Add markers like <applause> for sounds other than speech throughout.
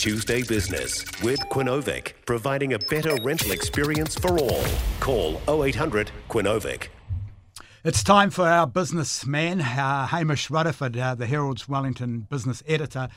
Tuesday Business with Quinovic, providing a better rental experience for all. Call 0800 Quinovic. It's time for our businessman, uh, Hamish Rutherford, uh, the Herald's Wellington business editor.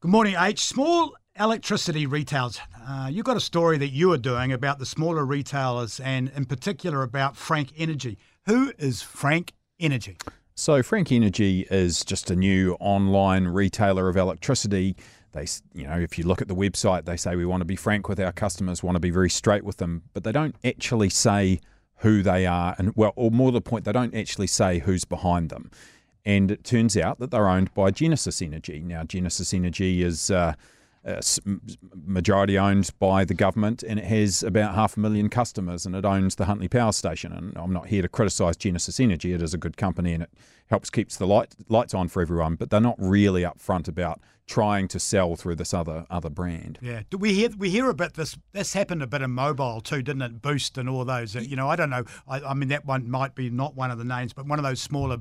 Good morning, H. Small electricity retailers. Uh, you've got a story that you are doing about the smaller retailers and, in particular, about Frank Energy. Who is Frank Energy? So, Frank Energy is just a new online retailer of electricity. They, you know, if you look at the website, they say we want to be frank with our customers, want to be very straight with them, but they don't actually say who they are, and well, or more to the point, they don't actually say who's behind them. And it turns out that they're owned by Genesis Energy. Now, Genesis Energy is. Uh, uh, majority owned by the government, and it has about half a million customers, and it owns the Huntly Power Station. And I'm not here to criticise Genesis Energy; it is a good company, and it helps keeps the light, lights on for everyone. But they're not really upfront about trying to sell through this other other brand. Yeah, do we hear we hear about this? This happened a bit in mobile too, didn't it? Boost and all those. You know, I don't know. I, I mean, that one might be not one of the names, but one of those smaller.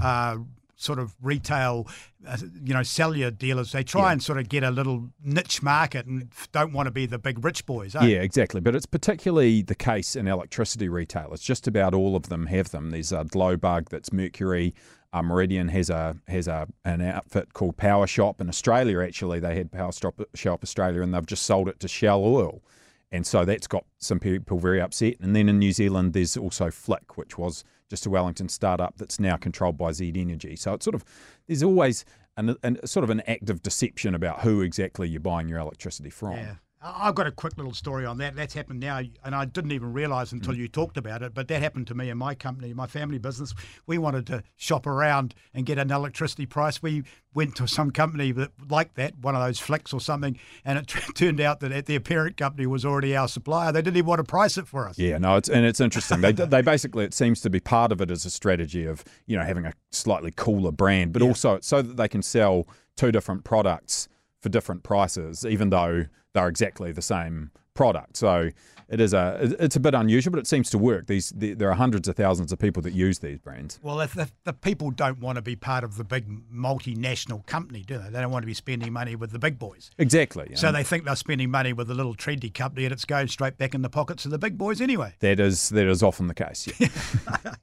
Uh, sort of retail, uh, you know, cellular dealers. They try yeah. and sort of get a little niche market and don't want to be the big rich boys. Eh? Yeah, exactly. But it's particularly the case in electricity retail. It's just about all of them have them. There's a Globug that's Mercury. Uh, Meridian has a has a an outfit called Power Shop in Australia. Actually, they had Power Shop, Shop Australia, and they've just sold it to Shell Oil, and so that's got some people very upset. And then in New Zealand, there's also Flick, which was just a Wellington startup that's now controlled by Z Energy. So it's sort of there's always an, an, sort of an act of deception about who exactly you're buying your electricity from. Yeah. I've got a quick little story on that. That's happened now, and I didn't even realise until mm. you talked about it. But that happened to me in my company, my family business. We wanted to shop around and get an electricity price. We went to some company that like that, one of those flicks or something, and it <laughs> turned out that their parent company was already our supplier. They didn't even want to price it for us. Yeah, no, it's and it's interesting. they <laughs> they basically it seems to be part of it as a strategy of you know having a slightly cooler brand, but yeah. also so that they can sell two different products for different prices, even though they're exactly the same product. So it is a it's a bit unusual, but it seems to work. These the, there are hundreds of thousands of people that use these brands. Well, if the, the, people don't want to be part of the big multinational company, do they? They don't want to be spending money with the big boys. Exactly. So they think they're spending money with a little trendy company, and it's going straight back in the pockets of the big boys anyway. That is that is often the case. Yeah. <laughs>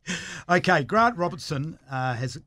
okay, Grant Robertson uh, has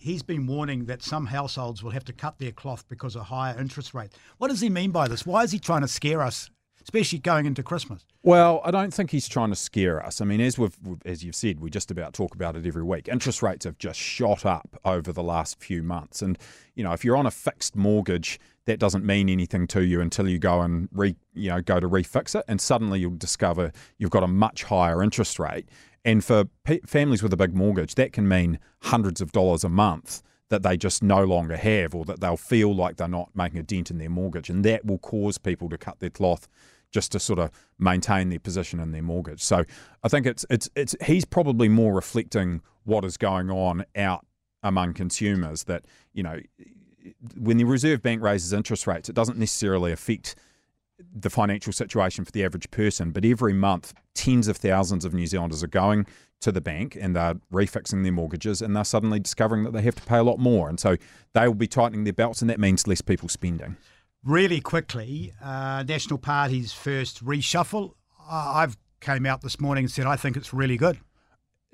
he's been warning that some households will have to cut their cloth because of higher interest rates. What does he mean by this? Why is he trying to scare us especially going into Christmas. Well, I don't think he's trying to scare us. I mean, as we've as you've said, we just about talk about it every week. Interest rates have just shot up over the last few months, and you know, if you're on a fixed mortgage, that doesn't mean anything to you until you go and re, you know go to refix it, and suddenly you'll discover you've got a much higher interest rate. And for families with a big mortgage, that can mean hundreds of dollars a month that they just no longer have, or that they'll feel like they're not making a dent in their mortgage, and that will cause people to cut their cloth just to sort of maintain their position in their mortgage. So I think it's it's it's he's probably more reflecting what is going on out among consumers that you know when the Reserve Bank raises interest rates, it doesn't necessarily affect the financial situation for the average person, but every month tens of thousands of New Zealanders are going to the bank and they're refixing their mortgages and they're suddenly discovering that they have to pay a lot more. And so they will be tightening their belts and that means less people spending really quickly, uh, National Party's first reshuffle. Uh, I've came out this morning and said I think it's really good.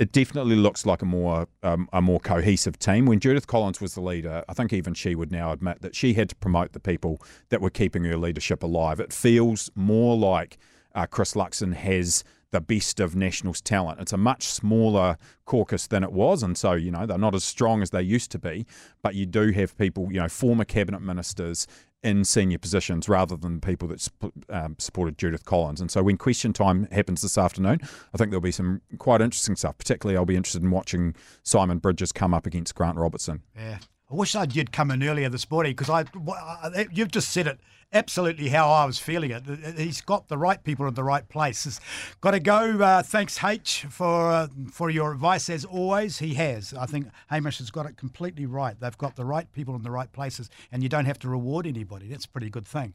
It definitely looks like a more um, a more cohesive team. When Judith Collins was the leader, I think even she would now admit that she had to promote the people that were keeping her leadership alive. It feels more like uh, Chris Luxon has the best of Nationals talent. It's a much smaller caucus than it was, and so you know they're not as strong as they used to be. But you do have people, you know, former cabinet ministers in senior positions rather than people that um, supported Judith Collins. And so when question time happens this afternoon, I think there'll be some quite interesting stuff. Particularly, I'll be interested in watching Simon Bridges come up against Grant Robertson. Yeah, I wish I'd come in earlier this morning because I, you've just said it absolutely how I was feeling it. He's got the right people in the right places. got to go. Uh, thanks, H, for uh, for your advice as always. He has. I think Hamish has got it completely right. They've got the right people in the right places, and you don't have to reward anybody. That's a pretty good thing.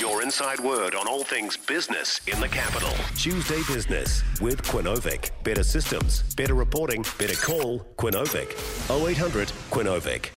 Your inside word on all things business in the capital. Tuesday Business with Quinovic. Better systems, better reporting, better call. Quinovic. 0800 Quinovic.